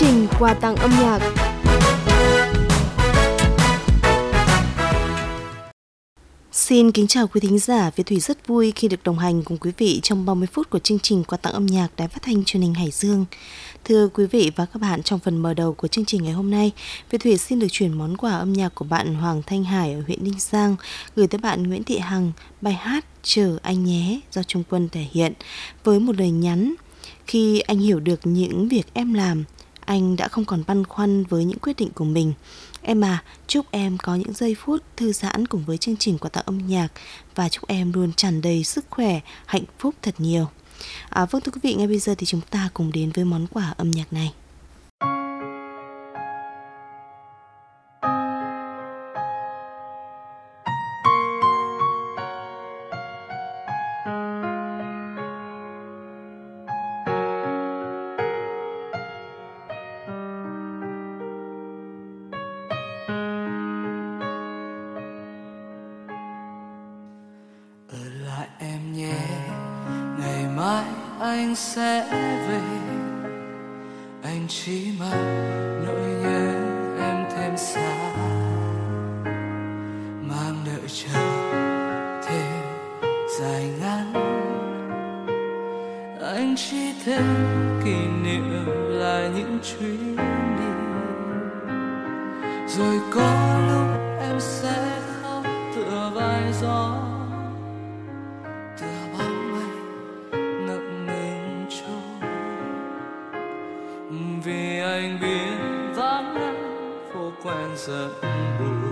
trình quà tặng âm nhạc Xin kính chào quý thính giả, Việt Thủy rất vui khi được đồng hành cùng quý vị trong 30 phút của chương trình quà tặng âm nhạc Đài Phát thanh Truyền hình Hải Dương. Thưa quý vị và các bạn, trong phần mở đầu của chương trình ngày hôm nay, Việt Thủy xin được chuyển món quà âm nhạc của bạn Hoàng Thanh Hải ở huyện Ninh Giang gửi tới bạn Nguyễn Thị Hằng bài hát Chờ anh nhé do Trung Quân thể hiện với một lời nhắn khi anh hiểu được những việc em làm, anh đã không còn băn khoăn với những quyết định của mình. Em à, chúc em có những giây phút thư giãn cùng với chương trình quà tặng âm nhạc và chúc em luôn tràn đầy sức khỏe, hạnh phúc thật nhiều. À, vâng thưa quý vị, ngay bây giờ thì chúng ta cùng đến với món quà âm nhạc này. penseve vì anh biết vắng nắng phố quen giận buồn.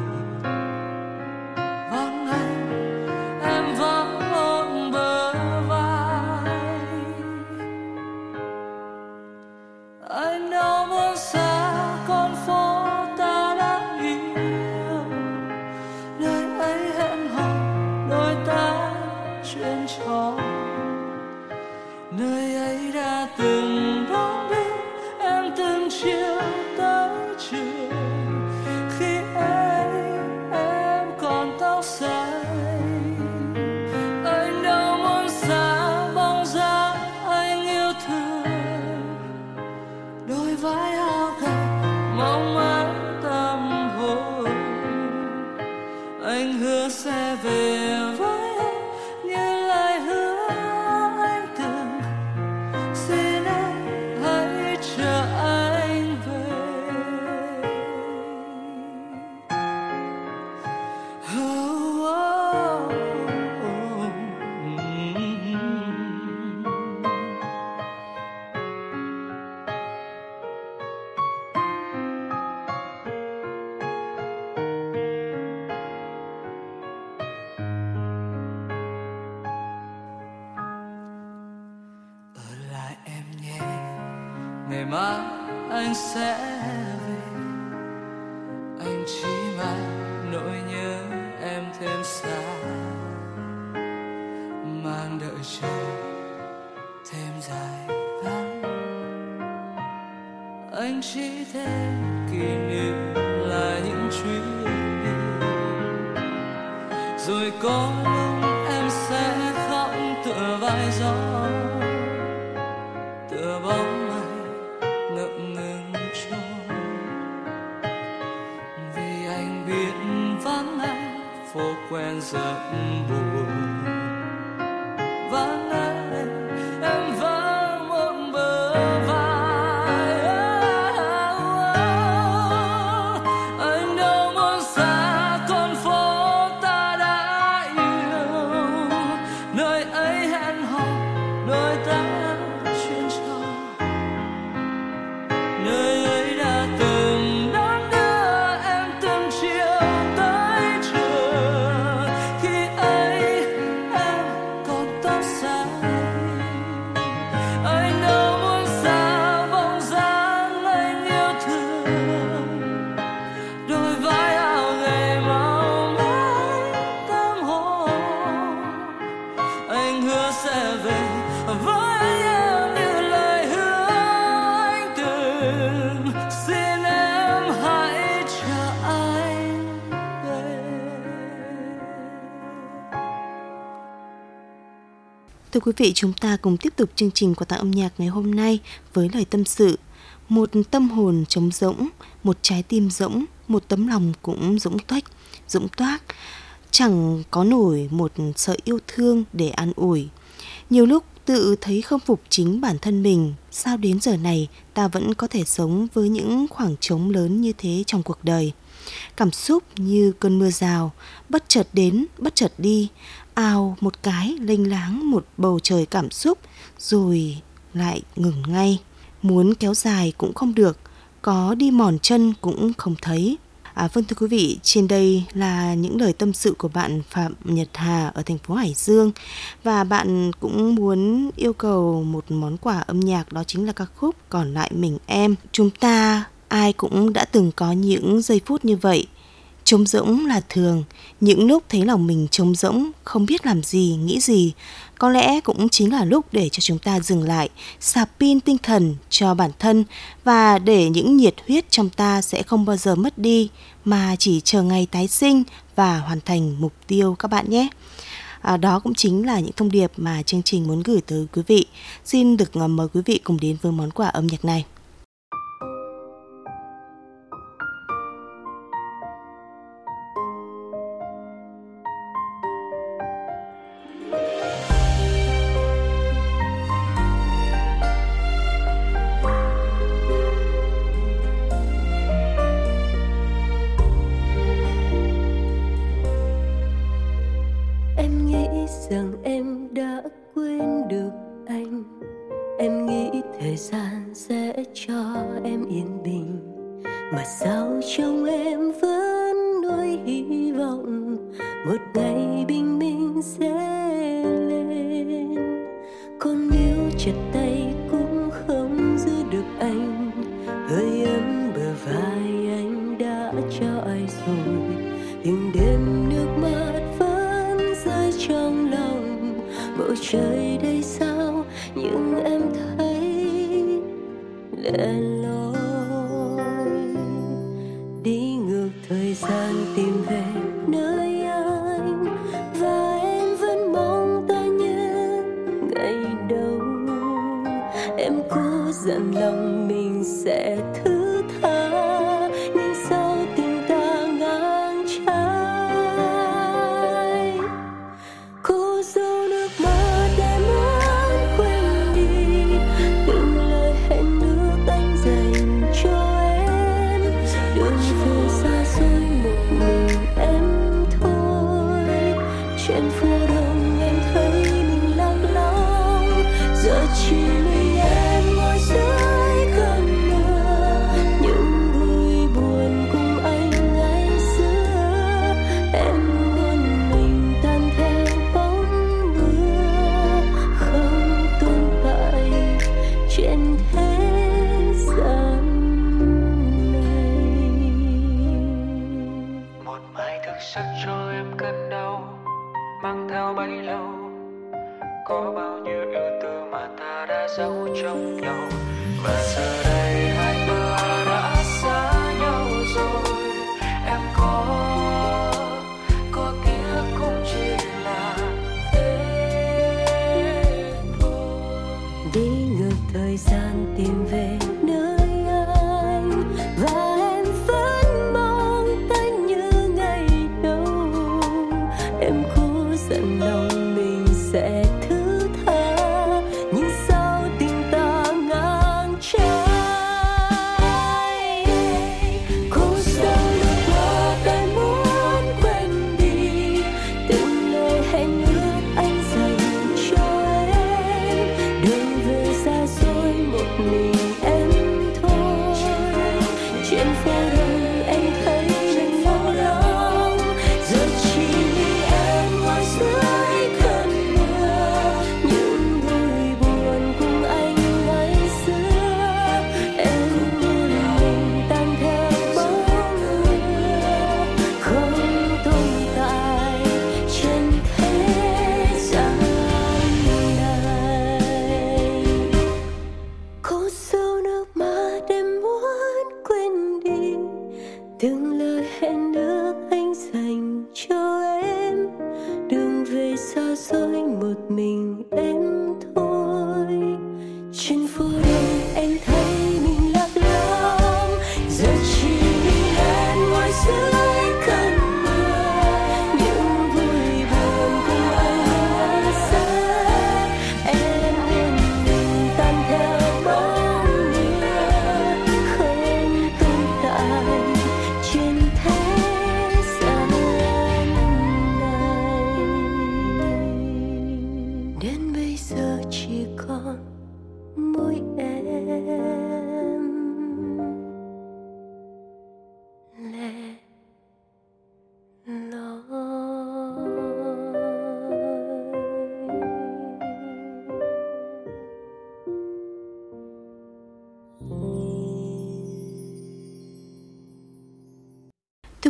có lúc em sẽ khóc tựa vai gió. Tựa bóng mây ngập ngừng trôi. Vì anh biết vắng anh phố quen giấc buồn. Thưa quý vị, chúng ta cùng tiếp tục chương trình quà tặng âm nhạc ngày hôm nay với lời tâm sự. một tâm hồn trống rỗng, một trái tim rỗng, một tấm lòng cũng rỗng tuếch, rỗng toác, chẳng có nổi một sợi yêu thương để an ủi. Nhiều lúc tự thấy không phục chính bản thân mình, sao đến giờ này ta vẫn có thể sống với những khoảng trống lớn như thế trong cuộc đời. Cảm xúc như cơn mưa rào, bất chợt đến, bất chợt đi, ào một cái lênh láng một bầu trời cảm xúc rồi lại ngừng ngay. Muốn kéo dài cũng không được, có đi mòn chân cũng không thấy. À, vâng thưa quý vị, trên đây là những lời tâm sự của bạn Phạm Nhật Hà ở thành phố Hải Dương và bạn cũng muốn yêu cầu một món quà âm nhạc đó chính là ca khúc Còn lại mình em. Chúng ta ai cũng đã từng có những giây phút như vậy Trống rỗng là thường, những lúc thấy lòng mình trống rỗng, không biết làm gì, nghĩ gì, có lẽ cũng chính là lúc để cho chúng ta dừng lại, sạc pin tinh thần cho bản thân và để những nhiệt huyết trong ta sẽ không bao giờ mất đi mà chỉ chờ ngày tái sinh và hoàn thành mục tiêu các bạn nhé. À, đó cũng chính là những thông điệp mà chương trình muốn gửi tới quý vị. Xin được à, mời quý vị cùng đến với món quà âm nhạc này. dặn lòng mình sẽ thương một mai thức giấc cho em cơn đau, mang theo bấy lâu. Có bao nhiêu yêu tư mà ta đã giấu trong nhau và giờ đây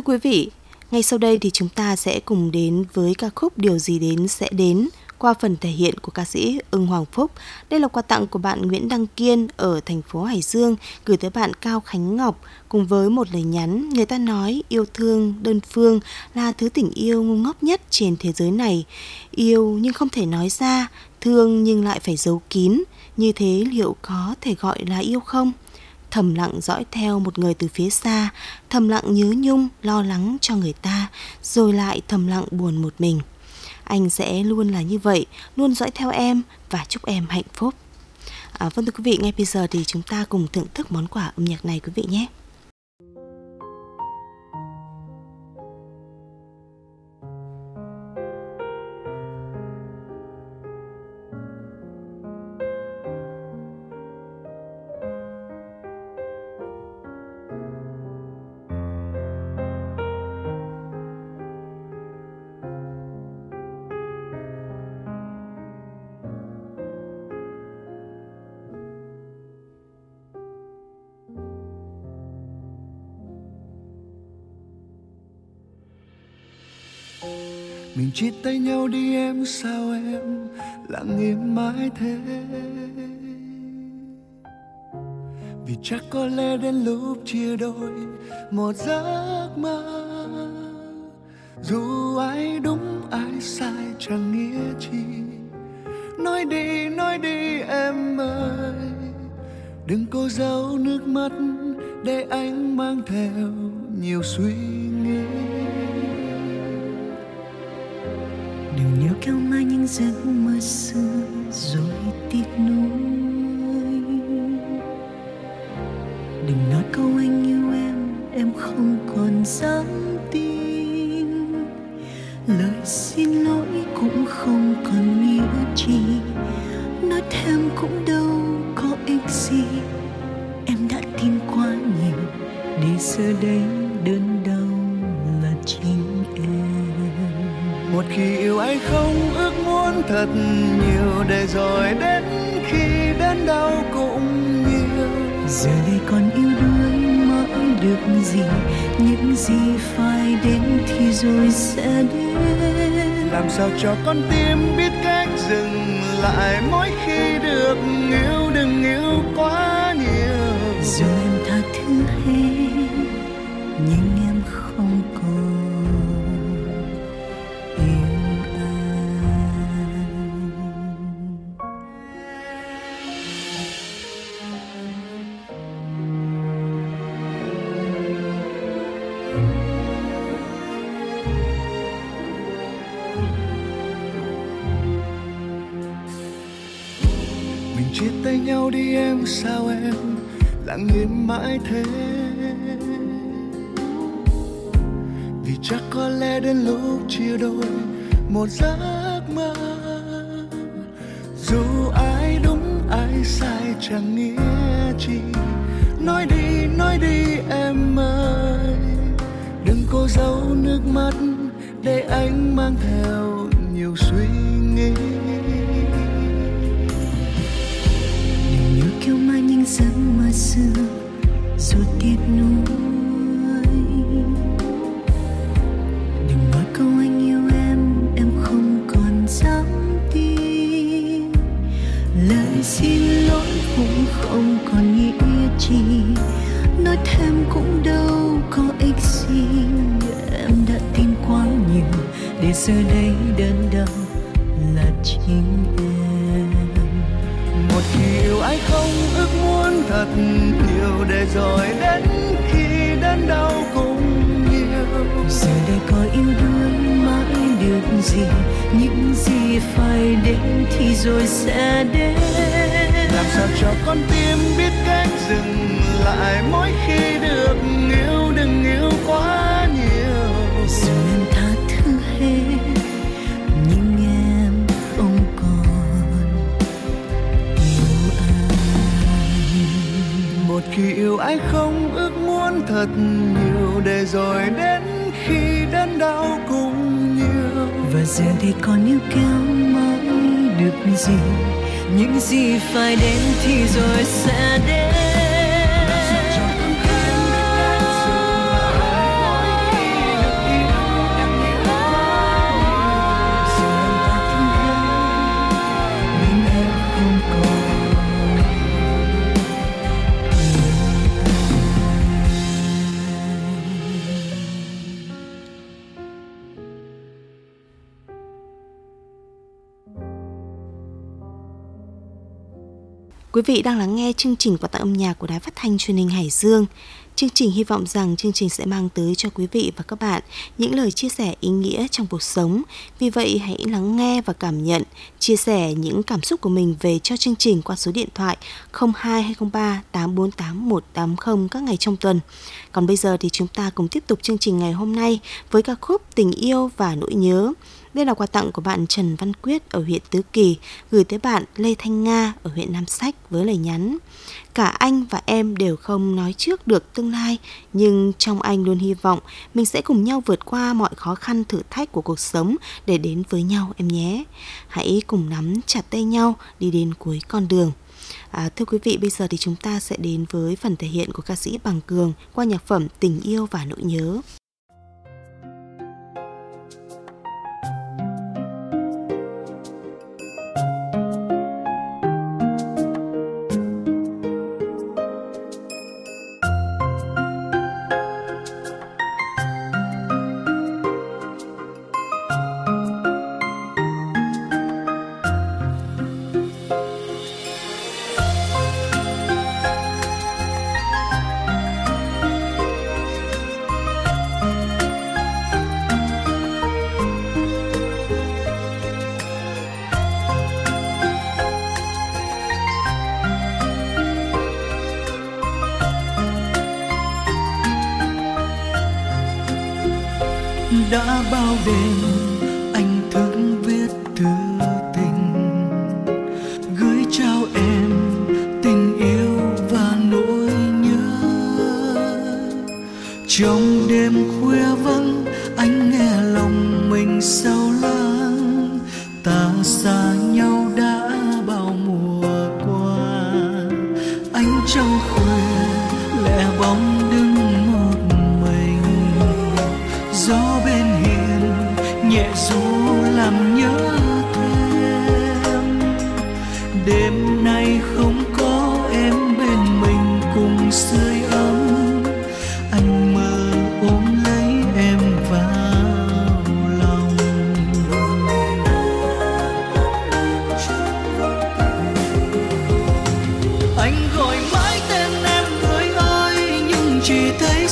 quý vị, ngay sau đây thì chúng ta sẽ cùng đến với ca khúc Điều gì đến sẽ đến qua phần thể hiện của ca sĩ Ưng Hoàng Phúc. Đây là quà tặng của bạn Nguyễn Đăng Kiên ở thành phố Hải Dương gửi tới bạn Cao Khánh Ngọc cùng với một lời nhắn người ta nói yêu thương đơn phương là thứ tình yêu ngu ngốc nhất trên thế giới này. Yêu nhưng không thể nói ra, thương nhưng lại phải giấu kín. Như thế liệu có thể gọi là yêu không? Thầm lặng dõi theo một người từ phía xa, thầm lặng nhớ nhung, lo lắng cho người ta, rồi lại thầm lặng buồn một mình. Anh sẽ luôn là như vậy, luôn dõi theo em và chúc em hạnh phúc. À, vâng thưa quý vị, ngay bây giờ thì chúng ta cùng thưởng thức món quà âm nhạc này quý vị nhé. Mình chia tay nhau đi em, sao em lặng im mãi thế? Vì chắc có lẽ đến lúc chia đôi một giấc mơ. Dù ai đúng, ai sai, chẳng nghĩa chi. Nói đi nói đi em ơi. Đừng cố giấu nước mắt để anh mang theo nhiều suy nghĩ. Nhớ kéo mãi những giấc mơ xưa, rồi tiếc nuối. Đừng nói câu anh yêu em em không còn dám tin. Lời xin lỗi cũng không còn nghĩa chi. Nói thêm cũng đâu có ích gì. Em đã tin quá nhiều, để giờ đây đơn đau là chi khi yêu ai không ước muốn thật nhiều để rồi đến khi đến đâu cũng nhiều giờ đây còn yêu đuối mãi được gì những gì phải đến thì rồi sẽ đến. Làm sao cho con tim biết cách dừng lại mỗi khi được yêu đừng yêu quá nhiều. Rồi em tha thứ hết tay nhau đi em, sao em lặng im mãi thế? Vì chắc có lẽ đến lúc chia đôi một giấc mơ. Dù ai đúng, ai sai, chẳng nghĩa chi. Nói đi nói đi em ơi. Đừng cố giấu nước mắt để anh mang theo nhiều suy nghĩ. Giấc mơ xưa ruột tiếc nuối. Đừng nói câu anh yêu em em không còn dám tin. Lời xin lỗi cũng không còn nghĩa chi. Nói thêm cũng đâu có ích gì. Em đã tin quá nhiều, để giờ đây đơn thật nhiều để rồi đến khi đến đâu cũng nhiều. Giờ đây có yêu đuối mãi được gì? Những gì phải đến thì rồi sẽ đến. Làm sao cho con tim biết cách dừng lại mỗi khi được yêu đừng yêu quá Khi yêu ai không ước muốn thật nhiều để rồi đến khi đớn đau cũng nhiều. Và giờ thì còn yêu kéo mãi được gì? Những gì phải đến thì rồi sẽ đến. Quý vị đang lắng nghe chương trình quà tặng âm nhạc của Đài Phát thanh Truyền hình Hải Dương. Chương trình hy vọng rằng chương trình sẽ mang tới cho quý vị và các bạn những lời chia sẻ ý nghĩa trong cuộc sống. Vì vậy hãy lắng nghe và cảm nhận, chia sẻ những cảm xúc của mình về cho chương trình qua số điện thoại 02203 848 180 các ngày trong tuần. Còn bây giờ thì chúng ta cùng tiếp tục chương trình ngày hôm nay với ca khúc Tình yêu và nỗi nhớ. Đây là quà tặng của bạn Trần Văn Quyết ở huyện Tứ Kỳ gửi tới bạn Lê Thanh Nga ở huyện Nam Sách với lời nhắn. Cả anh và em đều không nói trước được tương lai, nhưng trong anh luôn hy vọng mình sẽ cùng nhau vượt qua mọi khó khăn thử thách của cuộc sống để đến với nhau em nhé. Hãy cùng nắm chặt tay nhau đi đến cuối con đường. À, thưa quý vị, bây giờ thì chúng ta sẽ đến với phần thể hiện của ca sĩ Bằng Cường qua nhạc phẩm Tình yêu và nỗi nhớ. Đã bao đêm.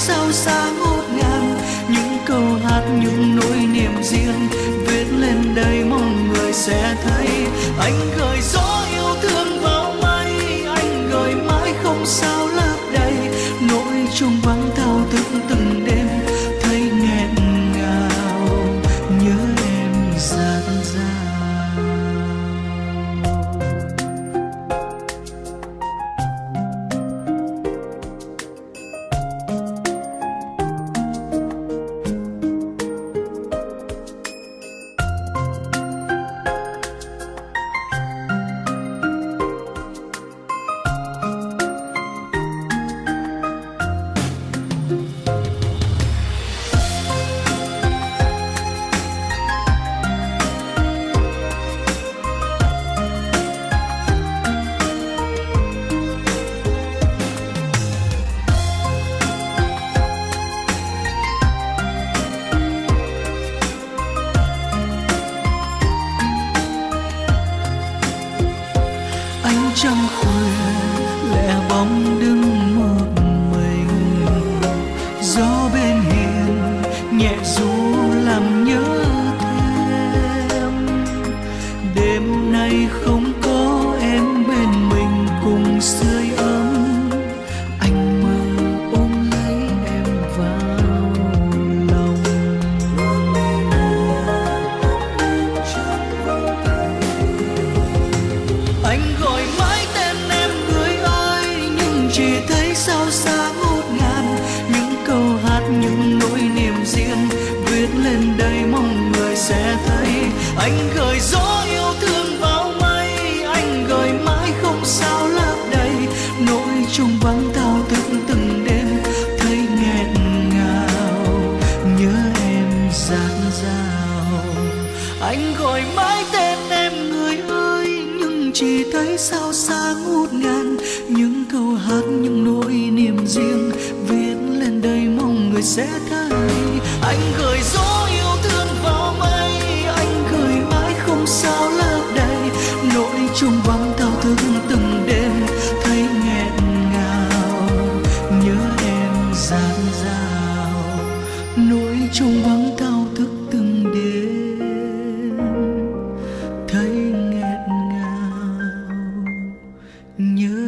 Chỉ thấy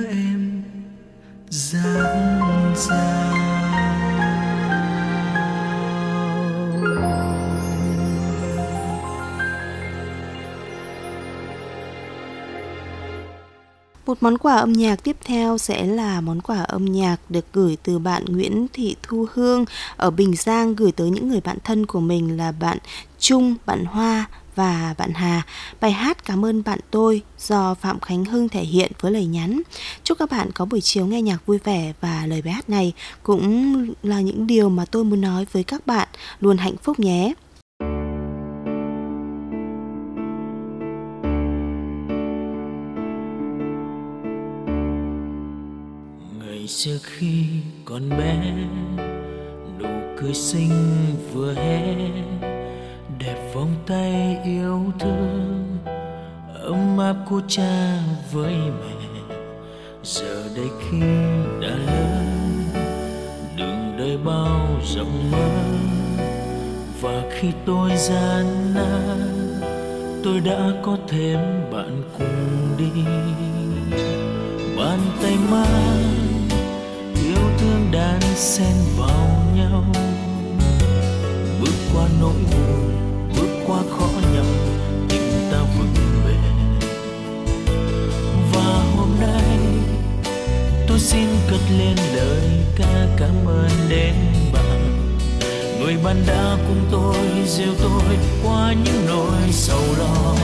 em dáng dào Một món quà âm nhạc tiếp theo sẽ là món quà âm nhạc được gửi từ bạn Nguyễn Thị Thu Hương. Ở Bình Giang gửi tới những người bạn thân của mình là bạn Trung, bạn Hoa và bạn Hà. Bài hát Cảm ơn bạn tôi do Phạm Khánh Hưng thể hiện với lời nhắn. Chúc các bạn có buổi chiều nghe nhạc vui vẻ và lời bài hát này cũng là những điều mà tôi muốn nói với các bạn. Luôn hạnh phúc nhé. ngày xưa khi còn bé, nụ cười xinh vừa hé đẹp vòng tay yêu thương, ấm áp của cha với mẹ. Giờ đây khi đã lớn, đường đời bao rộng mơ. Và khi tôi gian nan, tôi đã có thêm bạn cùng đi. Bàn tay mang yêu thương đan xen vào nhau. Bước qua nỗi buồn xin cất lên lời ca cảm ơn đến bạn. Người bạn đã cùng tôi, dìu tôi qua những nỗi sầu lo.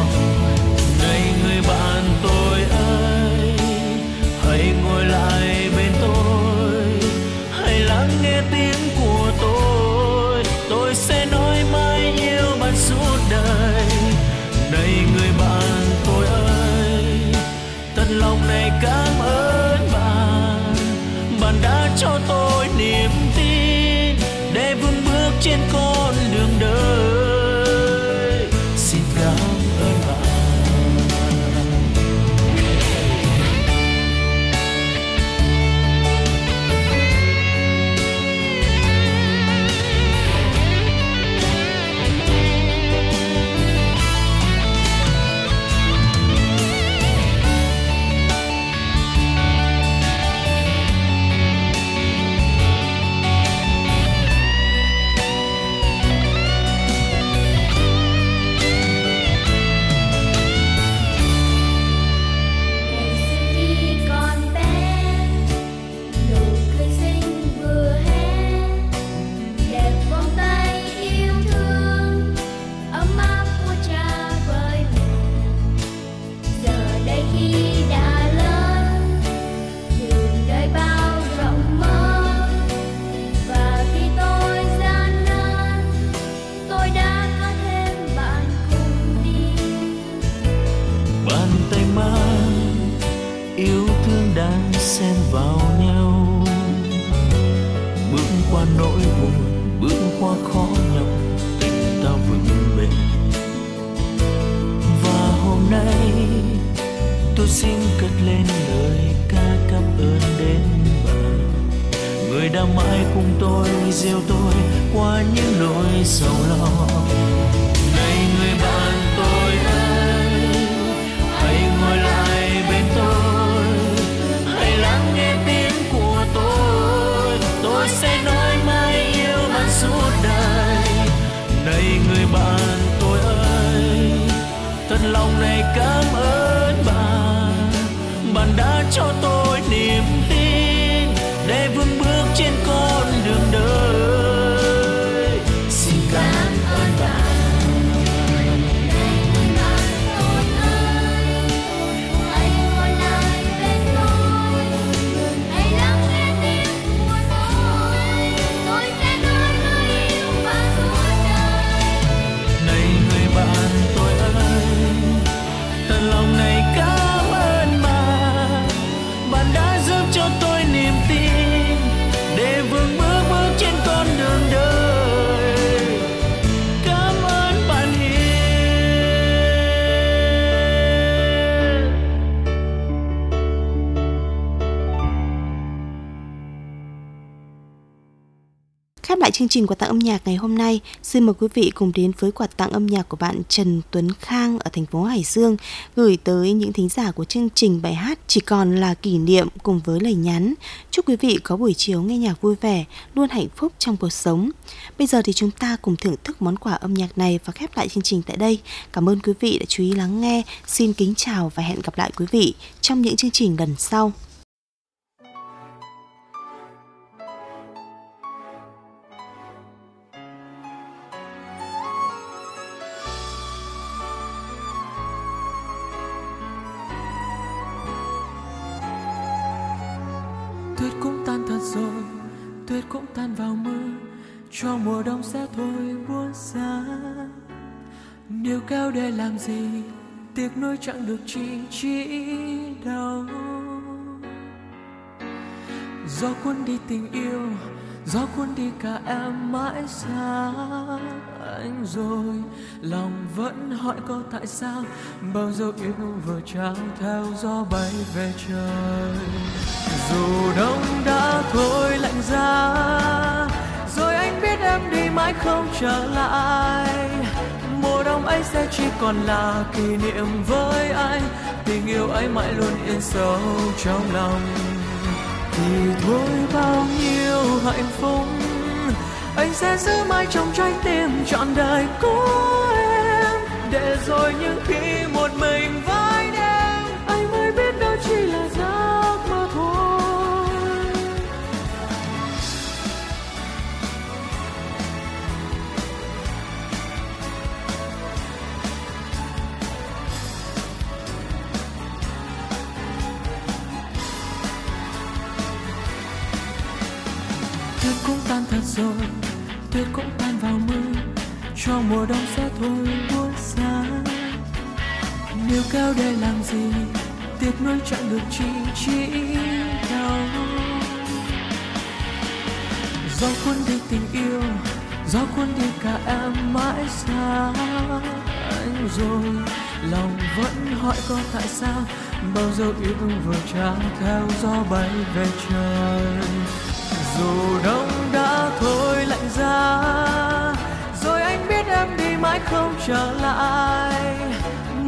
Cảm ơn bạn. Bạn đã cho tôi lại chương trình quà tặng âm nhạc ngày hôm nay, xin mời quý vị cùng đến với quà tặng âm nhạc của bạn Trần Tuấn Khang ở thành phố Hải Dương gửi tới những thính giả của chương trình bài hát Chỉ còn là kỷ niệm cùng với lời nhắn. Chúc quý vị có buổi chiều nghe nhạc vui vẻ, luôn hạnh phúc trong cuộc sống. Bây giờ thì chúng ta cùng thưởng thức món quà âm nhạc này và khép lại chương trình tại đây. Cảm ơn quý vị đã chú ý lắng nghe. Xin kính chào và hẹn gặp lại quý vị trong những chương trình lần sau. Tuyết cũng tan vào mưa, cho mùa đông sẽ thôi buốt giá. Nếu cao để làm gì, tiếc nuối chẳng được chi chỉ đâu. Gió cuốn đi tình yêu, gió cuốn đi cả em mãi xa anh rồi. Lòng vẫn hỏi câu tại sao bao dấu yêu vừa trao theo gió bay về trời. Dù đông đã thôi lạnh giá, rồi anh biết em đi mãi không trở lại. Mùa đông ấy sẽ chỉ còn là kỷ niệm với anh. Tình yêu ấy mãi luôn yên sâu trong lòng. Thì thôi bao nhiêu hạnh phúc anh sẽ giữ mãi trong trái tim trọn đời của em. Để rồi những khi một mình tuyết cũng tan vào mưa cho mùa đông sẽ thôi buốt giá nếu cao để làm gì, tiếc nuối chẳng được chi chỉ đau. Gió cuốn đi tình yêu, gió cuốn đi cả em mãi xa anh rồi. Lòng vẫn hỏi có tại sao, bao dấu yêu thương vừa trao theo gió bay về trời dù đông đã thôi lạnh giá, rồi anh biết em đi mãi không trở lại.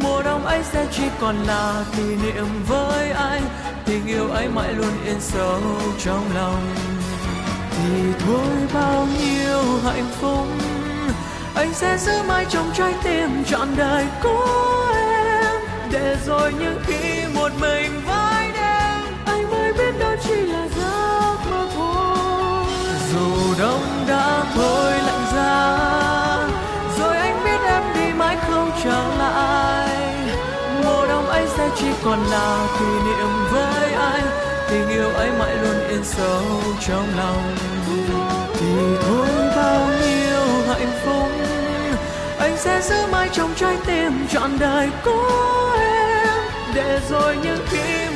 Mùa đông ấy sẽ chỉ còn là kỷ niệm với anh, tình yêu ấy mãi luôn yên sâu trong lòng. Thì thôi bao nhiêu hạnh phúc, anh sẽ giữ mãi trong trái tim trọn đời của em. Để rồi những khi một mình vai đêm, anh mới biết đó chỉ là đông đã thôi lạnh giá, rồi anh biết em đi mãi không trở lại. Mùa đông anh sẽ chỉ còn là kỷ niệm với anh tình yêu ấy mãi luôn yên sâu trong lòng. Thì thôi bao nhiêu hạnh phúc, anh sẽ giữ mãi trong trái tim trọn đời của em. Để rồi những khi